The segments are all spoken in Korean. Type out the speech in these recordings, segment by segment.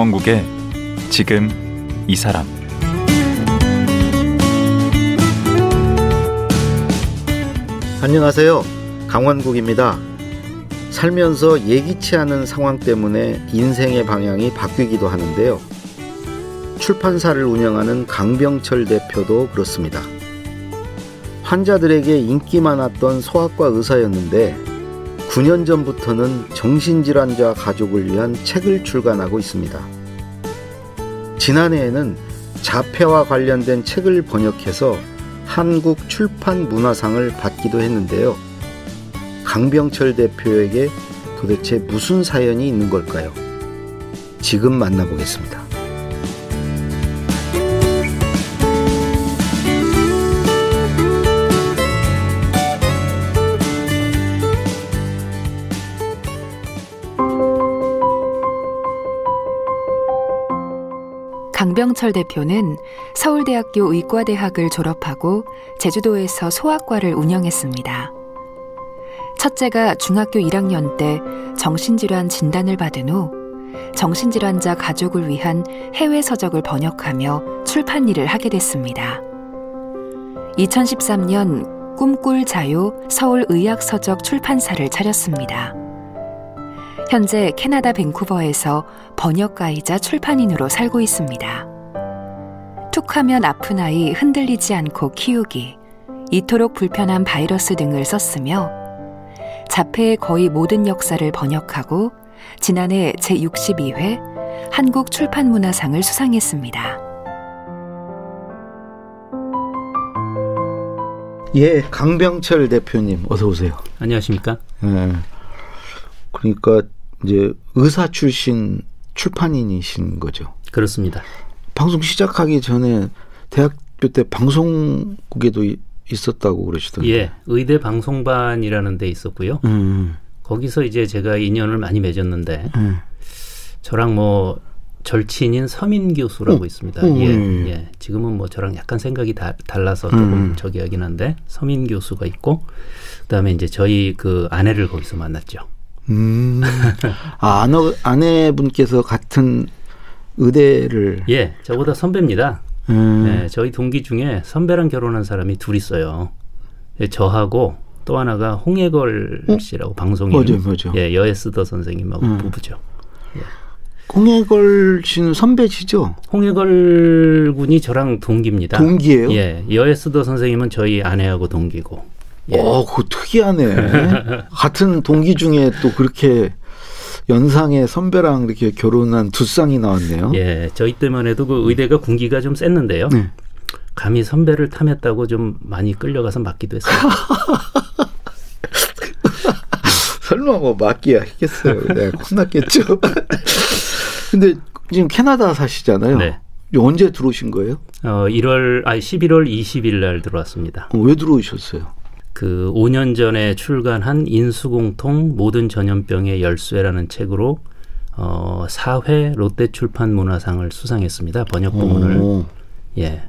강원국의 지금 이 사람 안녕하세요. 강원국입니다. 살면서 예기치 않은 상황 때문에 인생의 방향이 바뀌기도 하는데요. 출판사를 운영하는 강병철 대표도 그렇습니다. 환자들에게 인기 많았던 소아과 의사였는데 9년 전부터는 정신질환자 가족을 위한 책을 출간하고 있습니다. 지난해에는 자폐와 관련된 책을 번역해서 한국 출판 문화상을 받기도 했는데요. 강병철 대표에게 도대체 무슨 사연이 있는 걸까요? 지금 만나보겠습니다. 강병철 대표는 서울대학교 의과대학을 졸업하고 제주도에서 소아과를 운영했습니다. 첫째가 중학교 1학년 때 정신질환 진단을 받은 후 정신질환자 가족을 위한 해외 서적을 번역하며 출판 일을 하게 됐습니다. 2013년 꿈꿀 자유 서울 의학 서적 출판사를 차렸습니다. 현재 캐나다 밴쿠버에서 번역가이자 출판인으로 살고 있습니다. 툭하면 아픈 아이 흔들리지 않고 키우기, 이토록 불편한 바이러스 등을 썼으며 자폐의 거의 모든 역사를 번역하고 지난해 제62회 한국 출판문화상을 수상했습니다. 예, 강병철 대표님 어서 오세요. 안녕하십니까? 예. 그러니까 이제 의사 출신 출판인이신 거죠. 그렇습니다. 방송 시작하기 전에 대학교 때 방송국에도 있었다고 그러시던데. 예, 의대 방송반이라는 데 있었고요. 음. 거기서 이제 제가 인연을 많이 맺었는데 음. 저랑 뭐 절친인 서민 교수라고 어, 있습니다. 어, 예, 예. 예. 지금은 뭐 저랑 약간 생각이 다, 달라서 조금 음. 저기 하긴 한데 서민 교수가 있고 그다음에 이제 저희 그 아내를 거기서 만났죠. 음. 아, 아내, 아내분께서 같은 의대를. 예, 저보다 선배입니다. 음. 네, 저희 동기 중에 선배랑 결혼한 사람이 둘 있어요. 예, 저하고 또 하나가 홍해걸 어? 씨라고 방송인 맞아요, 맞아요. 예, 여에스더 선생님하고 음. 부부죠. 홍해걸 씨는 선배시죠? 홍해걸 군이 저랑 동기입니다. 동기예요? 예, 여에스더 선생님은 저희 아내하고 동기고. 예. 어, 그거 특이하네. 같은 동기 중에 또 그렇게 연상의 선배랑 이렇게 결혼한 두 쌍이 나왔네요. 예, 저희 때만 해도 그 의대가 군기가 좀 셌는데요. 네. 감히 선배를 탐했다고 좀 많이 끌려가서 맞기도 했어요. 설마 뭐 맡기야 했겠어요. 내가 혼났겠죠. 근데 지금 캐나다 사시잖아요. 네. 언제 들어오신 거예요? 어, 1월, 아니 11월 20일 날 들어왔습니다. 어, 왜 들어오셨어요? 그 5년 전에 출간한 인수공통 모든 전염병의 열쇠라는 책으로 어, 4회 롯데출판 문화상을 수상했습니다. 번역 부문을. 오. 예.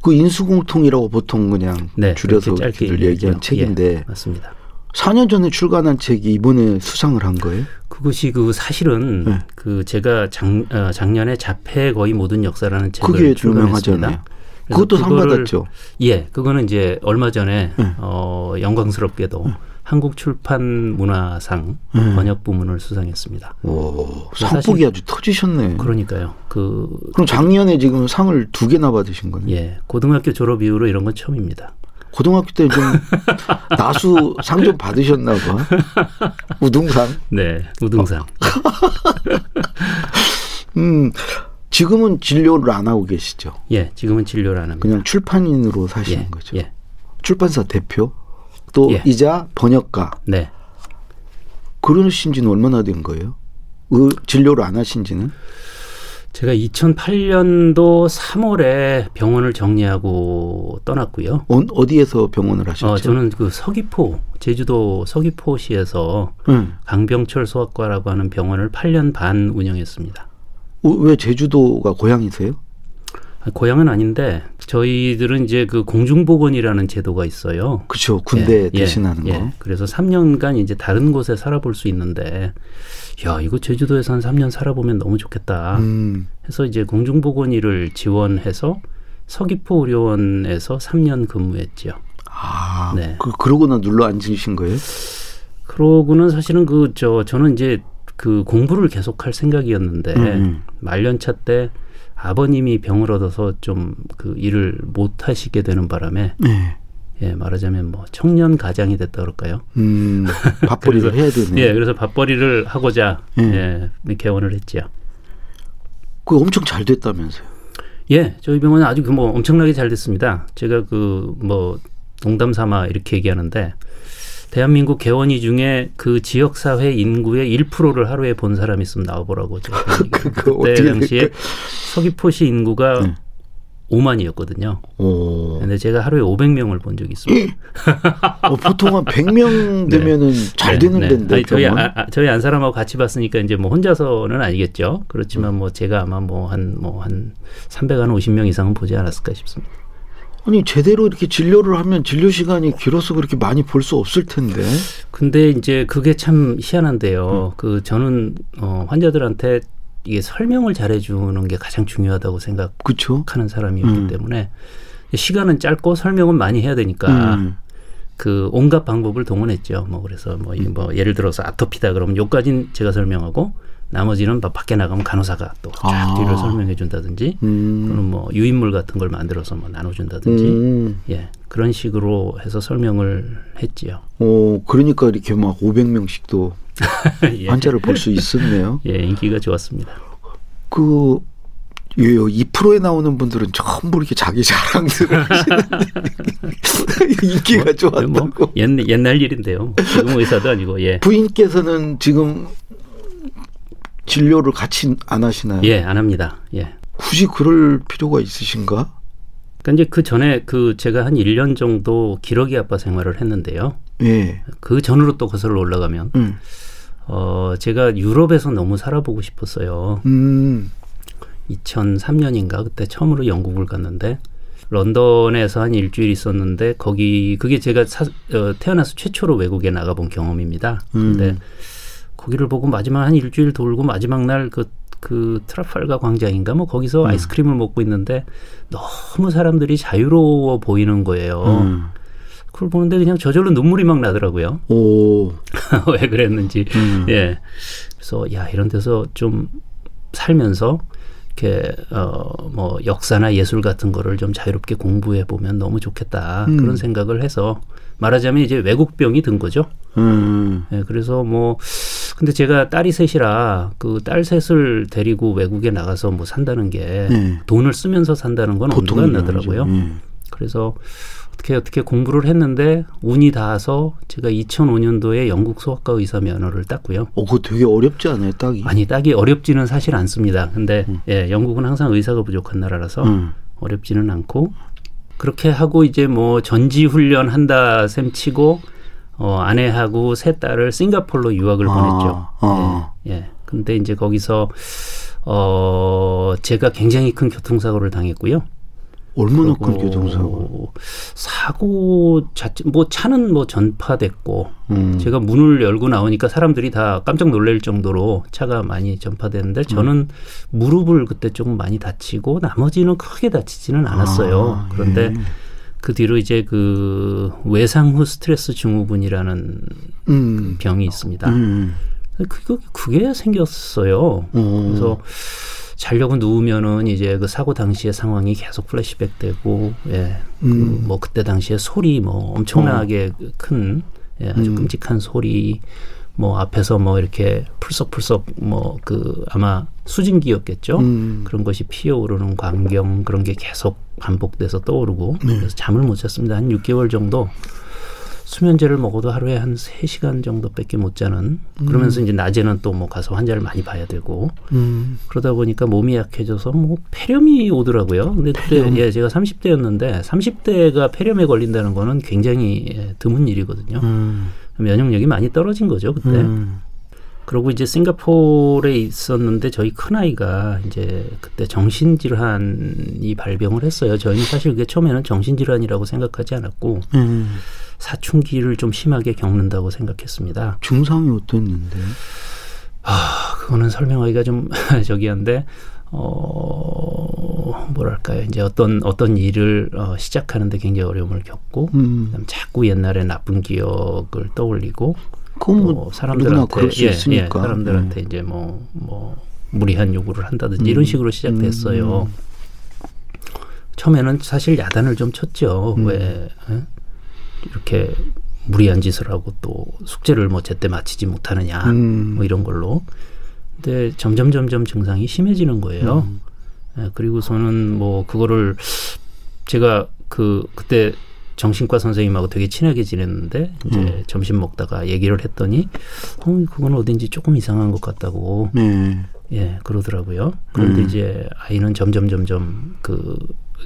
그 인수공통이라고 보통 그냥 네. 줄여서 짧게 얘기한. 책인데 예, 맞습니다. 4년 전에 출간한 책이 이번에 수상을 한 거예요? 그것이 그 사실은 네. 그 제가 작, 어, 작년에 자폐의 거의 모든 역사라는 책을 그게 출간했습니다. 유명하잖아요. 그것도 상 받았죠. 예, 그거는 이제 얼마 전에 네. 어, 영광스럽게도 한국 출판 문화상 네. 번역 부문을 수상했습니다. 오, 상복이 아주 터지셨네. 그러니까요. 그 그럼 작년에 지금 상을 두 개나 받으신 거네. 예, 고등학교 졸업 이후로 이런 건 처음입니다. 고등학교 때 좀 나수 상 좀 받으셨나 봐. 우등상. 네, 우등상. 음, 지금은 진료를 안 하고 계시죠. 예, 지금은 진료를 안 합니다. 그냥 출판인으로 사시는 예, 거죠. 예, 출판사 대표 또 예. 이자 번역가 네. 그러신 지는 얼마나 된 거예요? 의, 진료를 안 하신 지는? 제가 2008년도 3월에 병원을 정리하고 떠났고요. 어, 어디에서 병원을 하셨죠? 어, 저는 그 서귀포, 제주도 서귀포시에서 응. 강병철 소아과라고 하는 병원을 8년 반 운영했습니다. 어, 왜 제주도가 고향이세요? 아, 고향은 아닌데 저희들은 이제 그 공중보건이라는 제도가 있어요. 그렇죠. 군대 예, 대신하는 예, 거. 예. 그래서 3년간 이제 다른 곳에 살아볼 수 있는데 야 이거 제주도에서 한 3년 살아보면 너무 좋겠다. 음. 해서 이제 공중보건의를 지원해서 서귀포 의료원에서 3년 근무했죠. 아, 네. 그 그러고나 눌러 앉으신 거예요? 그러고는 사실은 그 저 저는 이제 그 공부를 계속할 생각이었는데 음. 말년차 때 아버님이 병을 얻어서 좀 그 일을 못 하시게 되는 바람에 네. 예 말하자면 뭐 청년 가장이 됐다 그럴까요? 음, 밥벌이를 해야 되네. 예 그래서 밥벌이를 하고자 음. 예 개원을 했죠. 그 엄청 잘 됐다면서요. 예 저희 병원은 아주 그 뭐 엄청나게 잘 됐습니다. 제가 그 뭐 농담 삼아 이렇게 얘기하는데 대한민국 개원이 중에 그 지역 사회 인구의 1%를 하루에 본 사람이 있으면 나와보라고 제가 그때 당시에? 서귀포시 인구가 네. 5만이었거든요. 오. 근데 제가 하루에 500명을 본 적이 있습니다. 어, 보통 한 100명 되면은 잘 네, 되는 네. 데인데 아니, 저희. 아, 아, 저희 안 사람하고 같이 봤으니까 이제 뭐 혼자서는 아니겠죠. 그렇지만 뭐 제가 아마 뭐 한 뭐한 350명 이상은 보지 않았을까 싶습니다. 아니 제대로 이렇게 진료를 하면 진료 시간이 길어서 그렇게 많이 볼 수 없을 텐데. 근데 이제 그게 참 희한한데요. 음. 그 저는 어, 환자들한테 이게 설명을 잘해주는 게 가장 중요하다고 생각하는 그렇죠? 사람이었기 음. 때문에 시간은 짧고 설명은 많이 해야 되니까 음. 그 온갖 방법을 동원했죠. 뭐 그래서 뭐, 이뭐 예를 들어서 아토피다 그러면 요까진 제가 설명하고 나머지는 막 밖에 나가면 간호사가 또쫙 아. 뒤를 설명해 준다든지 음. 또는 뭐 유인물 같은 걸 만들어서 뭐 나눠준다든지 음. 예 그런 식으로 해서 설명을 했지요. 어, 그러니까 이렇게 막 500명씩도 예. 환자를 볼 수 있었네요. 예 인기가 좋았습니다. 그, 요, 2%에 나오는 분들은 전부 이렇게 자기 자랑들을 인기가 좋았다고. 뭐 옛, 옛날 일인데요. 지금 의사도 아니고 예. 부인께서는 지금 진료를 같이 안 하시나요? 예, 안 합니다. 예. 굳이 그럴 필요가 있으신가? 그러니까 이제 그 전에 그 제가 한 1년 정도 기러기 아빠 생활을 했는데요. 예. 그 전으로 또 거슬러 올라가면 음. 어 제가 유럽에서 너무 살아보고 싶었어요. 음. 2003년인가 그때 처음으로 영국을 갔는데 런던에서 한 일주일 있었는데 거기 그게 제가 사, 어, 태어나서 최초로 외국에 나가본 경험입니다. 근데 음. 거기를 보고 마지막 한 일주일 돌고 마지막 날그 그 트라팔가 광장인가 뭐 거기서 음. 아이스크림을 먹고 있는데 너무 사람들이 자유로워 보이는 거예요. 음. 그걸 보는데 그냥 저절로 눈물이 막 나더라고요. 오. 왜 그랬는지. 음. 예. 그래서 야 이런 데서 좀 살면서 이렇게 어뭐 역사나 예술 같은 거를 좀 자유롭게 공부해 보면 너무 좋겠다 음. 그런 생각을 해서 말하자면 이제 외국병이 든 거죠. 음. 예, 그래서 뭐 근데 제가 딸이 셋이라 그 딸 셋을 데리고 외국에 나가서 뭐 산다는 게 네. 돈을 쓰면서 산다는 건 엄두가 안 나더라고요. 그래서 어떻게 어떻게 공부를 했는데 운이 닿아서 제가 2005년도에 영국 소아과 의사 면허를 땄고요. 어, 그거 되게 어렵지 않아요, 딱이? 아니 따기 어렵지는 사실 않습니다. 근데 예, 영국은 항상 의사가 부족한 나라라서 음. 어렵지는 않고 그렇게 하고 이제 뭐 전지 훈련 한다 셈 치고 어, 아내하고 세 딸을 싱가폴로 유학을 아, 보냈죠. 아. 예, 예. 근데 이제 거기서 어 제가 굉장히 큰 교통사고를 당했고요. 얼마나 큰 교통사고? 사고 자체 뭐 차는 뭐 전파됐고 음. 제가 문을 열고 나오니까 사람들이 다 깜짝 놀랄 정도로 차가 많이 전파됐는데 저는 음. 무릎을 그때 조금 많이 다치고 나머지는 크게 다치지는 않았어요. 아, 그런데 예. 그 뒤로 이제 그 외상 후 스트레스 증후군이라는 음. 병이 있습니다. 음. 그게, 그게 생겼어요. 어. 그래서 자려고 누우면은 이제 그 사고 당시의 상황이 계속 플래시백되고, 예, 음. 그 뭐 그때 당시에 소리 뭐 엄청나게 큰 예, 아주 음. 끔찍한 소리, 뭐 앞에서 뭐 이렇게 풀썩풀썩 뭐 그 아마 수증기였겠죠. 음. 그런 것이 피어오르는 광경 그런 게 계속 반복돼서 떠오르고 네. 그래서 잠을 못 잤습니다. 한 6개월 정도 수면제를 먹어도 하루에 한 3시간 정도밖에 못 자는 그러면서 이제 낮에는 또 뭐 가서 환자를 많이 봐야 되고 음. 그러다 보니까 몸이 약해져서 뭐 폐렴이 오더라고요. 근데 그때 폐렴. 예, 제가 30대였는데 30대가 폐렴에 걸린다는 거는 굉장히 예, 드문 일이거든요. 음. 면역력이 많이 떨어진 거죠, 그때. 음. 그리고 이제 싱가포르에 있었는데 저희 큰 아이가 이제 그때 정신질환이 발병을 했어요. 저희는 사실 그게 처음에는 정신질환이라고 생각하지 않았고 음. 사춘기를 좀 심하게 겪는다고 생각했습니다. 증상이 어땠는데? 아, 그거는 설명하기가 좀 저기한데 어 뭐랄까요 이제 어떤 어떤 일을 어, 시작하는데 굉장히 어려움을 겪고 음. 그다음 자꾸 옛날의 나쁜 기억을 떠올리고 그건 뭐 뭐 사람들한테 예. 예, 사람들한테 이제 뭐뭐 무리한 요구를 한다든지 이런 식으로 시작됐어요. 음. 처음에는 사실 야단을 좀 쳤죠. 음. 왜 예? 이렇게 무리한 짓을 하고 또 숙제를 뭐 제때 마치지 못하느냐 음. 뭐 이런 걸로. 근데 점점 점점 증상이 심해지는 거예요. 음. 예, 그리고서는 뭐 그거를 제가 그 그때 정신과 선생님하고 되게 친하게 지냈는데 이제 음. 점심 먹다가 얘기를 했더니 어 그건 어딘지 조금 이상한 것 같다고 네. 예 그러더라고요. 그런데 음. 이제 아이는 점점 점점 그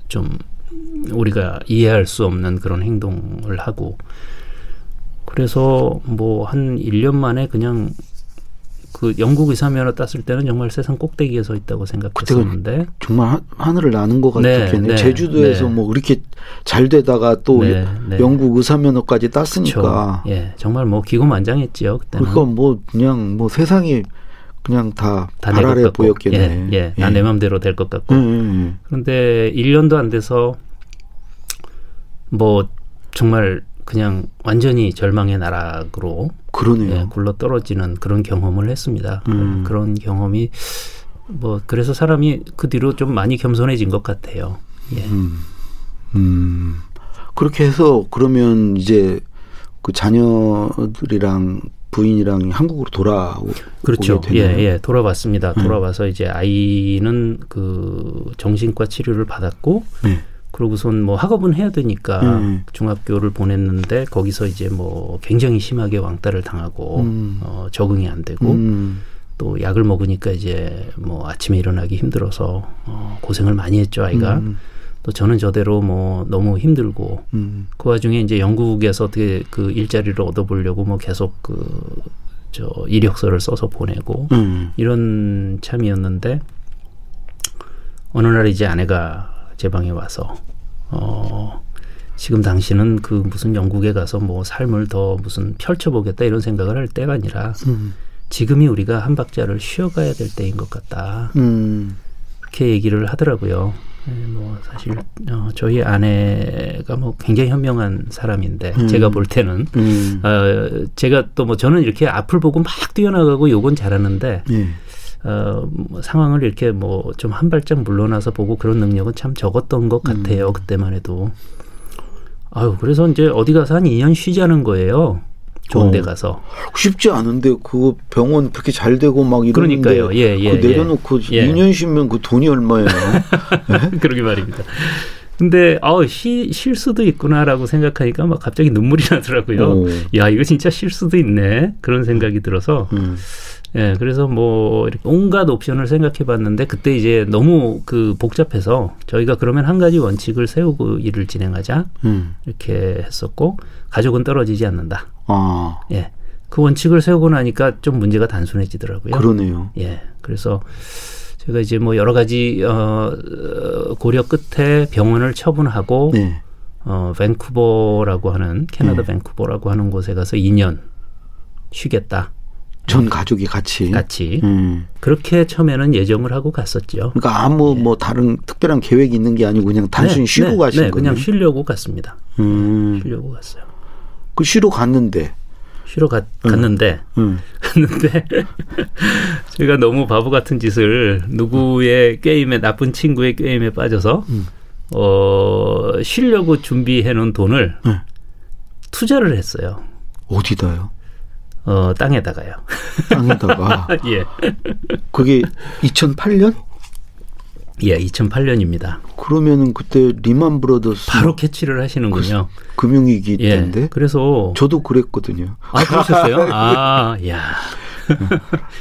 좀 우리가 이해할 수 없는 그런 행동을 하고 그래서 뭐 한 1년 만에 그냥 그 영국 의사 면허 땄을 때는 정말 세상 꼭대기에 서 있다고 생각했었는데 정말 하, 하늘을 나는 것 네, 같겠네. 네, 제주도에서 네. 뭐 그렇게 잘 되다가 또 네, 네. 영국 의사 면허까지 땄으니까. 그렇죠. 예, 정말 뭐 기고만장했지요 그때는. 그러니까 뭐 그냥 뭐 세상이 그냥 다 다내 발 아래 것 같고, 보였겠네. 예, 예, 다내 맘대로 될 것 같고. 예, 예, 예. 그런데 1년도 안 돼서 뭐 정말 그냥 완전히 절망의 나락으로 그러네요. 예, 굴러 떨어지는 그런 경험을 했습니다. 음. 그런 경험이 뭐 그래서 사람이 그 뒤로 좀 많이 겸손해진 것 같아요. 예. 음. 음. 그렇게 해서 그러면 이제 그 자녀들이랑 부인이랑 한국으로 돌아오게 그렇죠. 예? 예, 돌아왔습니다. 음. 돌아와서 이제 아이는 그 정신과 치료를 받았고, 네. 그러고선 뭐 학업은 해야 되니까 음. 중학교를 보냈는데 거기서 이제 뭐 굉장히 심하게 왕따를 당하고 음. 어, 적응이 안 되고 음. 또 약을 먹으니까 이제 뭐 아침에 일어나기 힘들어서 어, 고생을 많이 했죠 아이가. 음. 또 저는 저대로 뭐 너무 힘들고 음. 그 와중에 이제 영국에서 어떻게 그 일자리를 얻어보려고 뭐 계속 그 저 이력서를 써서 보내고 음. 이런 참이었는데 어느 날 이제 아내가 제 방에 와서 어 지금 당신은 그 무슨 영국에 가서 뭐 삶을 더 무슨 펼쳐보겠다 이런 생각을 할 때가 아니라 음. 지금이 우리가 한 박자를 쉬어가야 될 때인 것 같다. 음. 그렇게 얘기를 하더라고요. 예, 뭐 사실 어, 저희 아내가 뭐 굉장히 현명한 사람인데 음. 제가 볼 때는 음. 어, 제가 또 뭐 저는 이렇게 앞을 보고 막 뛰어나가고 요건 잘하는데 예. 어, 뭐 상황을 이렇게 뭐 좀 한 발짝 물러나서 보고 그런 능력은 참 적었던 것 같아요. 음. 그때만 해도. 아유, 그래서 이제 어디 가서 한 2년 쉬자는 거예요. 좋은 데 어. 가서. 쉽지 않은데 그거 병원 그렇게 잘 되고 막 이러는데 그러니까요. 예, 예, 그 내려놓고 예. 2년 쉬면 그 돈이 얼마예요? 그러게 말입니다. 근데 아우 쉬, 쉴 수도 있구나라고 생각하니까 막 갑자기 눈물이 나더라고요. 오. 야 이거 진짜 쉴 수도 있네 그런 생각이 들어서 음. 예 그래서 뭐 이렇게 온갖 옵션을 생각해 봤는데 그때 이제 너무 그 복잡해서 저희가 그러면 한 가지 원칙을 세우고 일을 진행하자 음. 이렇게 했었고 가족은 떨어지지 않는다. 아, 예. 그 원칙을 세우고 나니까 좀 문제가 단순해지더라고요. 그러네요. 예. 그래서 제가 이제 뭐 여러 가지 어 어, 고려 끝에 병원을 처분하고 네. 어 밴쿠버라고 하는 캐나다 네. 밴쿠버라고 하는 곳에 가서 2년 쉬겠다. 전 가족이 같이. 같이. 음. 그렇게 처음에는 예정을 하고 갔었죠. 그러니까 아무 뭐 다른 특별한 계획이 있는 게 아니고 그냥 단순히 네, 쉬고 네, 가신 네, 거예요. 그냥 쉬려고 갔습니다. 음. 쉬려고 갔어요. 그 쉬러 갔는데. 쉬러 갔, 갔는데 음. 갔는데 제가 너무 바보 같은 짓을 누구의 꾀임에 나쁜 친구의 꾀임에 빠져서 음. 어 쉬려고 준비해 놓은 돈을 네. 투자를 했어요. 어디다요? 어 땅에다가요. 땅에다가. 예. 그게 2008년? 예, 2008년입니다. 그러면은 그때 Lehman Brothers 바로 캐치를 하시는군요. 금융위기 예. 때인데 그래서 저도 그랬거든요. 아 그러셨어요? 아, 야.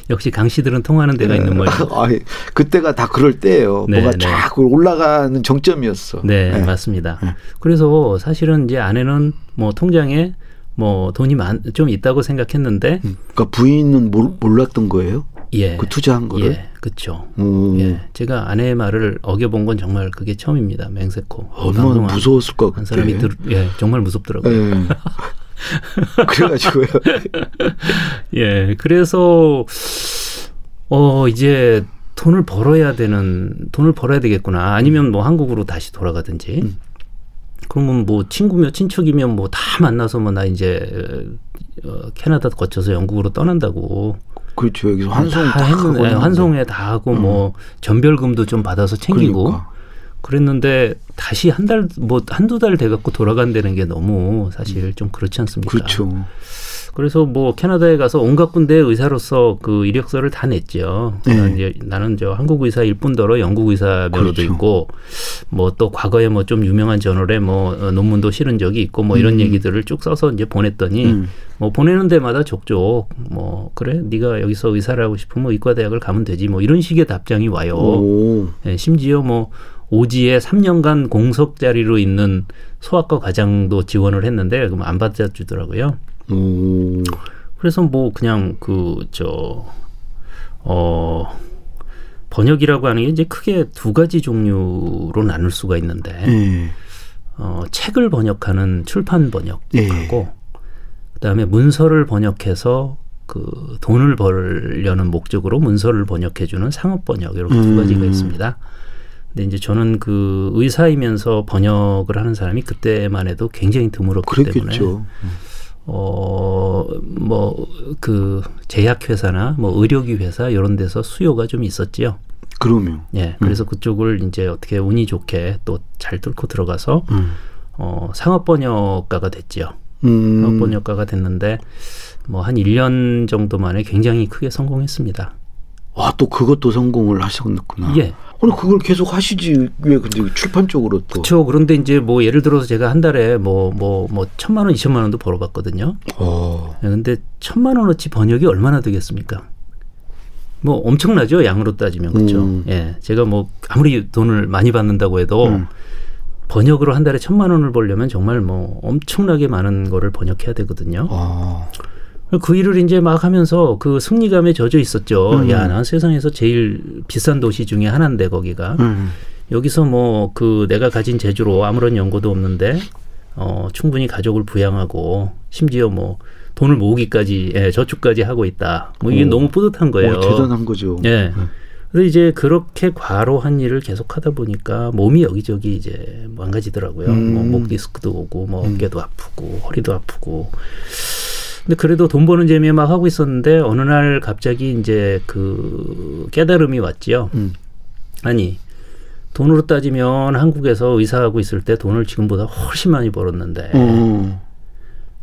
역시 강씨들은 통하는 데가 있는 모양. 아, 그때가 다 그럴 때예요. 네, 뭐가 네. 쫙 올라가는 정점이었어. 네, 네. 맞습니다. 네. 그래서 사실은 이제 아내는 뭐 통장에 뭐 돈이 많, 좀 있다고 생각했는데 음. 그러니까 부인은 몰, 몰랐던 거예요? 예. 그 투자한 거를? 예, 그렇죠. 오. 예, 제가 아내의 말을 어겨본 건 정말 그게 처음입니다. 맹세코. 얼마나 방송한 무서웠을까 그때. 한 사람이 들, 예, 정말 무섭더라고요. 예. 그래가지고요. 예, 그래서 어 이제 돈을 벌어야 되는 돈을 벌어야 되겠구나. 아니면 뭐 한국으로 다시 돌아가든지. 음. 그러면 뭐 친구며 친척이면 뭐 다 만나서 뭐 나 이제 어, 캐나다 거쳐서 영국으로 떠난다고 그렇죠. 여기서 환송 다다 했는데 예. 환송회 다 하고 뭐 전별금도 좀 받아서 챙기고 그러니까. 그랬는데 다시 한 달 뭐 한두 달 돼 갖고 돌아간다는 게 너무 사실 좀 그렇지 않습니까? 그렇죠. 그래서 뭐 캐나다에 가서 온갖 군데 의사로서 그 이력서를 다 냈죠. 네. 나는 이제 나는 저 한국 의사일 뿐더러 영국 의사 면허도 그렇죠. 있고 뭐 또 과거에 뭐 좀 유명한 저널에 뭐 어, 논문도 실은 적이 있고 뭐 이런 음. 얘기들을 쭉 써서 이제 보냈더니 음. 뭐 보내는 데마다 족족 뭐 그래 네가 여기서 의사를 하고 싶으면 의과 대학을 가면 되지 뭐 이런 식의 답장이 와요. 오. 예, 심지어 뭐 오지에 3년간 공석 자리로 있는 소아과 과장도 지원을 했는데 그럼 안 받아주더라고요. 오. 그래서 뭐 그냥 그 저 어 번역이라고 하는 게 이제 크게 두 가지 종류로 나눌 수가 있는데 예. 어 책을 번역하는 출판 번역하고 예. 그다음에 문서를 번역해서 그 돈을 벌려는 목적으로 문서를 번역해 주는 상업 번역 이렇게 두 음. 가지가 있습니다. 근데 이제 저는 그 의사이면서 번역을 하는 사람이 그때만 해도 굉장히 드물었기 때문에 그랬겠죠. 어, 뭐, 그, 제약회사나 뭐 의료기 회사 이런 데서 수요가 좀 있었지요. 그러면. 예. 그래서 그쪽을 이제 어떻게 운이 좋게 또 잘 뚫고 들어가서 음. 어, 상업번역가가 됐지요. 음. 상업번역가가 됐는데 뭐한 1년 정도 만에 굉장히 크게 성공했습니다. 와, 또 그것도 성공을 하셨구나. 예. 아니, 그걸 계속 하시지. 왜 근데 출판 쪽으로 또. 그렇죠. 그런데 이제 뭐 예를 들어서 제가 한 달에 뭐 뭐뭐 천만 원, 이천만 원도 벌어봤거든요. 어. 예, 근데 천만 원어치 번역이 얼마나 되겠습니까? 뭐 엄청나죠 양으로 따지면 그렇죠. 음. 예, 제가 뭐 아무리 돈을 많이 받는다고 해도 음. 번역으로 한 달에 천만 원을 벌려면 정말 뭐 엄청나게 많은 거를 번역해야 되거든요. 아. 그 일을 이제 막 하면서 그 승리감에 젖어 있었죠. 음. 야, 난 세상에서 제일 비싼 도시 중에 하나인데 거기가 음. 여기서 뭐 그 내가 가진 재주로 아무런 연고도 없는데 어 충분히 가족을 부양하고 심지어 뭐 돈을 모으기까지 예, 저축까지 하고 있다. 뭐 이게 오. 너무 뿌듯한 거예요. 어, 대단한 거죠. 예. 음. 그래서 이제 그렇게 과로한 일을 계속 하다 보니까 몸이 여기저기 이제 망가지더라고요. 음. 뭐목 디스크도 오고 뭐 어깨도 아프고 허리도 아프고. 근데 그래도 돈 버는 재미에 막 하고 있었는데 어느 날 갑자기 이제 그 깨달음이 왔지요. 음. 아니 돈으로 따지면 한국에서 의사하고 있을 때 돈을 지금보다 훨씬 많이 벌었는데 어.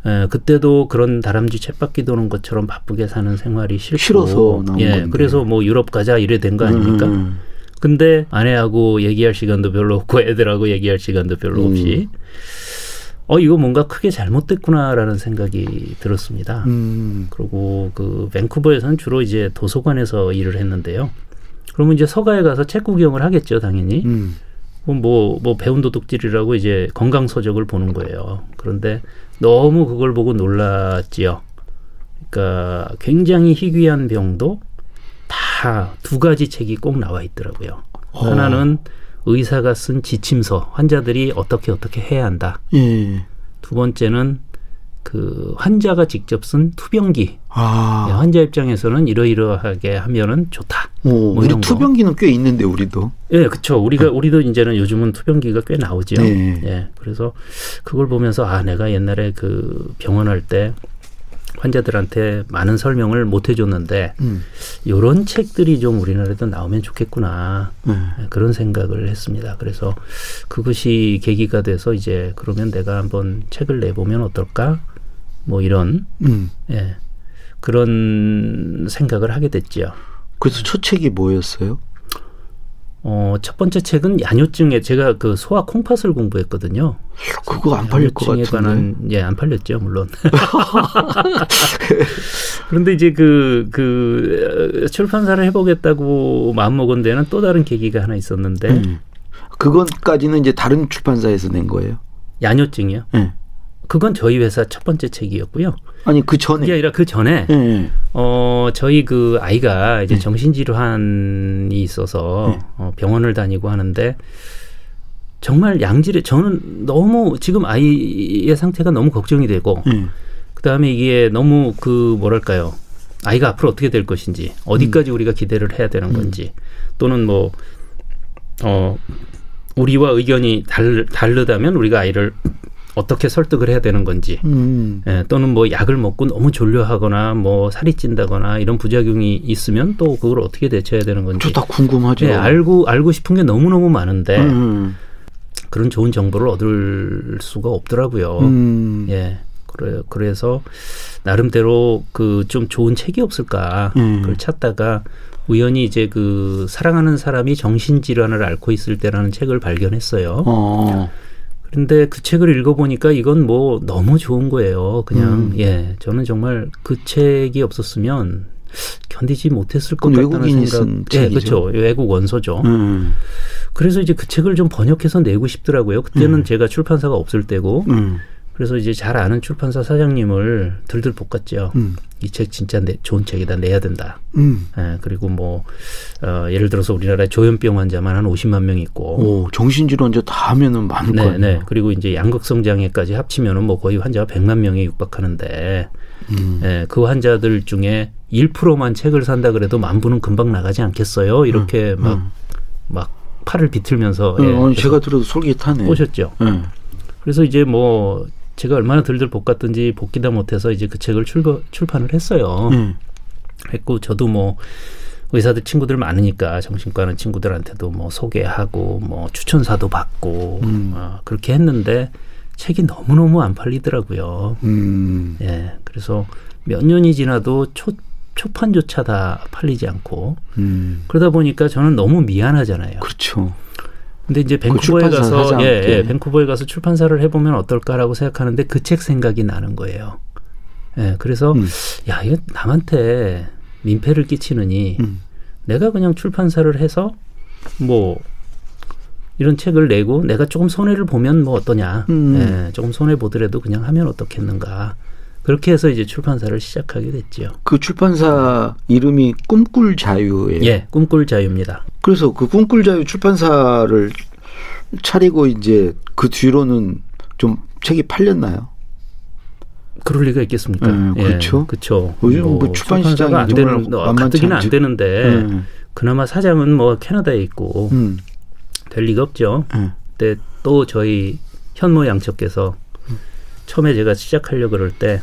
예, 그때도 그런 다람쥐 챗바퀴 도는 것처럼 바쁘게 사는 생활이 싫고 싫어서 나온 예, 건데. 그래서 뭐 유럽 가자 이래 된 거 아닙니까? 음. 근데 아내하고 얘기할 시간도 별로 없고 애들하고 얘기할 시간도 별로 음. 없이 어 이거 뭔가 크게 잘못됐구나라는 생각이 들었습니다. 음. 그리고 그 밴쿠버에서는 주로 이제 도서관에서 일을 했는데요. 그러면 이제 서가에 가서 책 구경을 하겠죠, 당연히. 음. 뭐, 뭐 배운 도둑질이라고 이제 건강 서적을 보는 거예요. 그런데 너무 그걸 보고 놀랐지요. 그러니까 굉장히 희귀한 병도 다 두 가지 책이 꼭 나와 있더라고요. 어. 하나는 의사가 쓴 지침서, 환자들이 어떻게 어떻게 해야 한다. 예. 두 번째는 그 환자가 직접 쓴 투병기. 아. 예, 환자 입장에서는 이러이러하게 하면은 좋다. 어, 우리 이런 거. 투병기는 꽤 있는데 우리도. 예, 그렇죠. 우리가 우리도 이제는 요즘은 투병기가 꽤 나오죠. 네. 예, 그래서 그걸 보면서 아 내가 옛날에 그 병원할 때 환자들한테 많은 설명을 못 해줬는데 음. 이런 책들이 좀 우리나라에도 나오면 좋겠구나 네. 예, 그런 생각을 했습니다. 그래서 그것이 계기가 돼서 이제 그러면 내가 한번 책을 내보면 어떨까? 뭐 이런 음. 예, 그런 생각을 하게 됐죠. 그래서 첫 책이 뭐였어요? 어, 첫 번째 책은 야뇨증에 제가 그 소아 콩팥을 공부했거든요. 그거 안 팔릴 것 같은데. 관한 예, 안 팔렸죠, 물론. 그런데 이제 그, 그, 어, 출판사를 해보겠다고 마음먹은 데는 또 다른 계기가 하나 있었는데, 음. 그것까지는 이제 다른 출판사에서 낸 거예요. 야뇨증이요. 예. 그건 저희 회사 첫 번째 책이었고요. 아니 그 전에 그게 아니라 그 전에 예, 예. 어 저희 그 아이가 이제 네. 정신질환이 있어서 네. 어, 병원을 다니고 하는데 정말 양질의 저는 너무 지금 아이의 상태가 너무 걱정이 되고 예. 그다음에 이게 너무 그 뭐랄까요 아이가 앞으로 어떻게 될 것인지 어디까지 우리가 기대를 해야 되는 건지 또는 뭐 어 우리와 의견이 달, 다르다면 우리가 아이를 어떻게 설득을 해야 되는 건지 음. 예, 또는 뭐 약을 먹고 너무 졸려하거나 뭐 살이 찐다거나 이런 부작용이 있으면 또 그걸 어떻게 대처해야 되는 건지 저 다 궁금하죠. 예, 알고 알고 싶은 게 너무 너무 많은데 음. 그런 좋은 정보를 얻을 수가 없더라고요. 음. 예. 그래 그래서 나름대로 그 좀 좋은 책이 없을까 음. 그걸 찾다가 우연히 이제 그 사랑하는 사람이 정신 질환을 앓고 있을 때라는 책을 발견했어요. 어. 그런데 그 책을 읽어보니까 이건 뭐 너무 좋은 거예요. 그냥 음. 예 저는 정말 그 책이 없었으면 견디지 못했을 것 같다는 생각. 쓴 예? 그렇죠. 외국 원서죠. 음. 그래서 이제 그 책을 좀 번역해서 내고 싶더라고요. 그때는 음. 제가 출판사가 없을 때고 음. 그래서 이제 잘 아는 출판사 사장님을 들들 볶았죠. 음. 이책 진짜 내, 좋은 책이다 내야 된다. 음. 예, 그리고 뭐 어, 예를 들어서 우리나라에 조현병 환자만 한 50만 명 있고 오, 정신질환자 다 하면은 많을 네, 거예요. 네. 그리고 이제 양극성 장애까지 합치면은 뭐 거의 환자가 100만 명에 육박하는데 음. 예, 그 환자들 중에 1%만 책을 산다 그래도 만 부는 금방 나가지 않겠어요? 이렇게 막막 음. 팔을 비틀면서 음, 예, 제가 들어도 솔깃하네. 꼬셨죠. 예. 그래서 이제 뭐 제가 얼마나 들들 볶았든지 볶기다 못해서 이제 그 책을 출거, 출판을 했어요. 예. 했고 저도 뭐 의사들 친구들 많으니까 정신과 하는 친구들한테도 뭐 소개하고 뭐 추천사도 받고 음. 어, 그렇게 했는데 책이 너무 너무 안 팔리더라고요. 음. 예. 그래서 몇 년이 지나도 초, 초판조차 다 팔리지 않고 음. 그러다 보니까 저는 너무 미안하잖아요. 그렇죠. 근데 이제 밴쿠버에 그 가서 사장한테. 예, 예, 밴쿠버에 가서 출판사를 해보면 어떨까라고 생각하는데 그 책 생각이 나는 거예요. 예, 그래서 음. 야 이거 남한테 민폐를 끼치느니 음. 내가 그냥 출판사를 해서 뭐 이런 책을 내고 내가 조금 손해를 보면 뭐 어떠냐. 음. 예, 조금 손해 보더라도 그냥 하면 어떻겠는가. 그렇게 해서 이제 출판사를 시작하게 됐죠. 그 출판사 이름이 꿈꿀 자유예요. 예, 꿈꿀 자유입니다. 그래서 그 꿈꿀 자유 출판사를 차리고 이제 그 뒤로는 좀 책이 팔렸나요? 그럴 리가 있겠습니까? 음, 그렇죠. 그렇죠. 요즘 뭐 출판 시장이 안 되는, 어, 만만치 가뜩이나 안. 되는데 음. 그나마 사장은 뭐 캐나다에 있고 음. 될 리가 없죠. 음. 근데 또 저희 현모 양측께서 처음에 제가 시작하려 그럴 때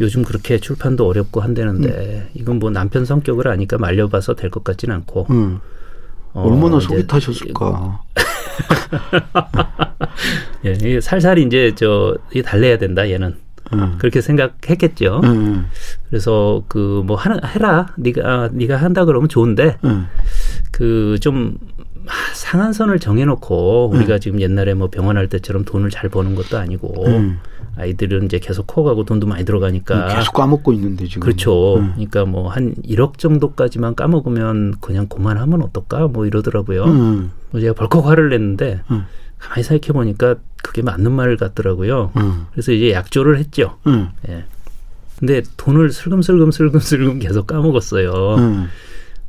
요즘 그렇게 출판도 어렵고 한다는데 이건 뭐 남편 성격을 아니까 말려봐서 될 것 같진 않고 음. 어, 얼마나 속이 타셨을까. 예, 이게 살살 이제 저 이게 달래야 된다 얘는 음. 그렇게 생각했겠죠. 음. 그래서 그 뭐 하나 해라 네가 아, 네가 한다 그러면 좋은데 음. 그좀 상한선을 정해놓고 네. 우리가 지금 옛날에 뭐 병원 할 때처럼 돈을 잘 버는 것도 아니고 음. 아이들은 이제 계속 커가고 돈도 많이 들어가니까 계속 까먹고 있는데 지금. 그렇죠. 음. 그러니까 뭐 한 1억 정도까지만 까먹으면 그냥 그만하면 어떨까 뭐 이러더라고요. 음. 뭐 제가 벌컥 화를 냈는데 음. 가만히 생각해 보니까 그게 맞는 말 같더라고요. 음. 그래서 이제 약조를 했죠. 음. 예. 근데 돈을 슬금슬금 슬금슬금 계속 까먹었어요.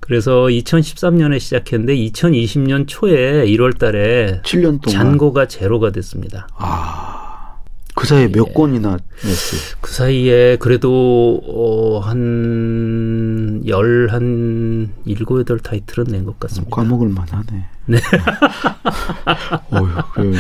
음. 그래서 2013년에 시작했는데 2020년 초에 1월 달에 7년 동안. 잔고가 제로가 됐습니다. 아. 그 사이에 몇 예. 권이나 냈어요? 그 사이에 그래도 어, 한 열, 한 일곱, 여덟 타이틀은 낸 것 같습니다. 까먹을 만하네. 네. 어휴, 그래.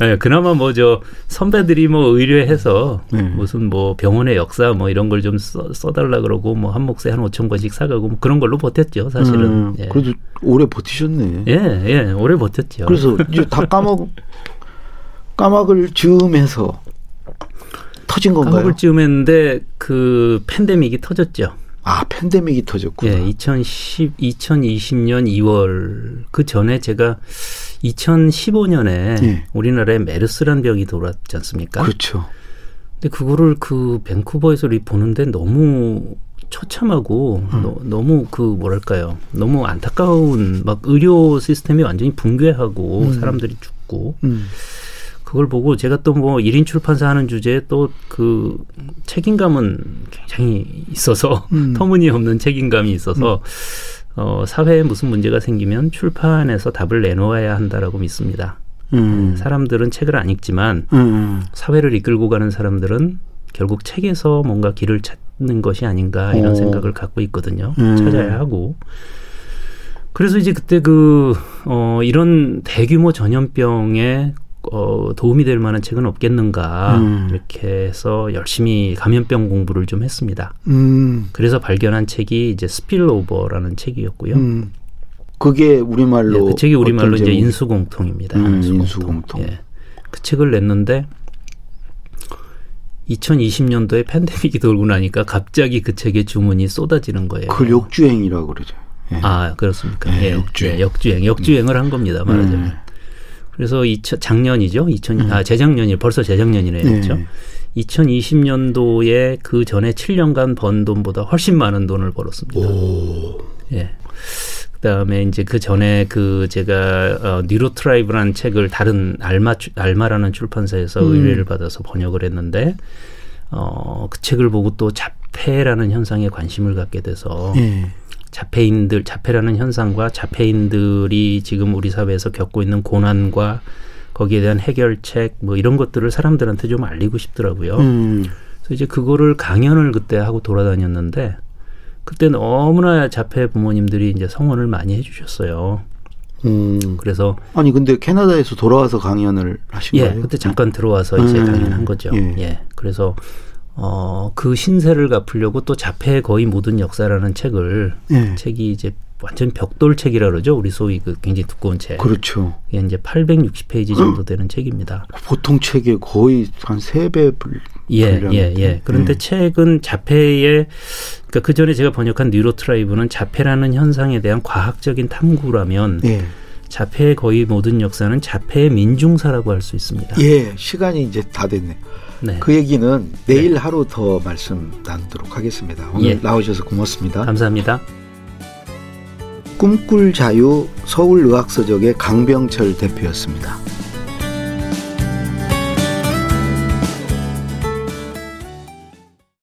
네, 그나마 뭐 저 선배들이 뭐 의뢰해서 네. 무슨 뭐 병원의 역사 뭐 이런 걸 좀 써달라 그러고 뭐 한 몫에 한 오천 권씩 사가고 뭐 그런 걸로 버텼죠 사실은. 음, 예. 그래도 오래 버티셨네. 예, 예, 오래 버텼죠. 그래서 이제 다 까먹 까먹을 즈음해서 터진 건가요? 까먹을 즈음 했는데 그 팬데믹이 터졌죠. 아 팬데믹이 터졌구나. 예, 2010, 2020년 2월 그 전에 제가 2015년에 예. 우리나라에 메르스란 병이 돌았지 않습니까? 그렇죠. 근데 그거를 그 밴쿠버에서 리 보는데 너무 처참하고 음. 너, 너무 그 뭐랄까요? 너무 안타까운 막 의료 시스템이 완전히 붕괴하고 음. 사람들이 죽고 음. 그걸 보고 제가 또 뭐 1인 출판사 하는 주제에 또 그 책임감은 굉장히 있어서 음. 터무니없는 책임감이 있어서 어, 사회에 무슨 문제가 생기면 출판에서 답을 내놓아야 한다라고 믿습니다. 음. 사람들은 책을 안 읽지만 음. 사회를 이끌고 가는 사람들은 결국 책에서 뭔가 길을 찾는 것이 아닌가 이런 오. 생각을 갖고 있거든요. 음. 찾아야 하고. 그래서 이제 그때 그, 어, 이런 대규모 전염병에 어, 도움이 될 만한 책은 없겠는가 음. 이렇게 해서 열심히 감염병 공부를 좀 했습니다. 음. 그래서 발견한 책이 이제 스필오버라는 책이었고요. 음. 그게 우리말로 예, 그 책이 우리말로 이제 인수공통입니다. 음, 인수공통. 예. 그 책을 냈는데 2020년도에 팬데믹이 돌고 나니까 갑자기 그 책의 주문이 쏟아지는 거예요. 그 역주행이라고 그러죠. 예. 아 그렇습니까? 예, 예, 역주행. 예, 역주행, 역주행을 한 겁니다. 말하자면. 음. 그래서 2000, 작년이죠. 2000, 아 재작년이 벌써 재작년이네요. 그렇죠? 예. 2020년도에 그 전에 7년간 번 돈보다 훨씬 많은 돈을 벌었습니다. 오. 예. 그다음에 이제 그 전에 그 제가 어, NeuroTribe라는 책을 다른 알마 주- 알마라는 출판사에서 음. 의뢰를 받아서 번역을 했는데 어, 그 책을 보고 또 자폐라는 현상에 관심을 갖게 돼서 예. 자폐인들 자폐라는 현상과 자폐인들이 지금 우리 사회에서 겪고 있는 고난과 거기에 대한 해결책 뭐 이런 것들을 사람들한테 좀 알리고 싶더라고요. 음. 그래서 이제 그거를 강연을 그때 하고 돌아다녔는데 그때 너무나 자폐 부모님들이 이제 성원을 많이 해주셨어요. 음. 그래서 아니 근데 캐나다에서 돌아와서 강연을 하신 예, 거예요? 그때 잠깐 들어와서 이제 음, 강연한 거죠. 예. 예. 그래서 어, 그 신세를 갚으려고 또 자폐의 거의 모든 역사라는 책을 예. 책이 이제 완전 벽돌 책이라 그러죠. 우리 소위 그 굉장히 두꺼운 책. 그렇죠. 이게 이제 860페이지 정도 되는 책입니다. 보통 책의 거의 한 세배 불. 예, 예, 예. 그런데 예. 책은 자폐의 그러니까 그 전에 제가 번역한 뉴로트라이브는 자폐라는 현상에 대한 과학적인 탐구라면 예. 자폐의 거의 모든 역사는 자폐의 민중사라고 할 수 있습니다. 예, 시간이 이제 다 됐네. 네. 그 얘기는 내일 하루 더 말씀 나누도록 하겠습니다. 오늘 예. 나오셔서 고맙습니다. 감사합니다. 꿈꿀 자유 서울의학서적의 강병철 대표였습니다.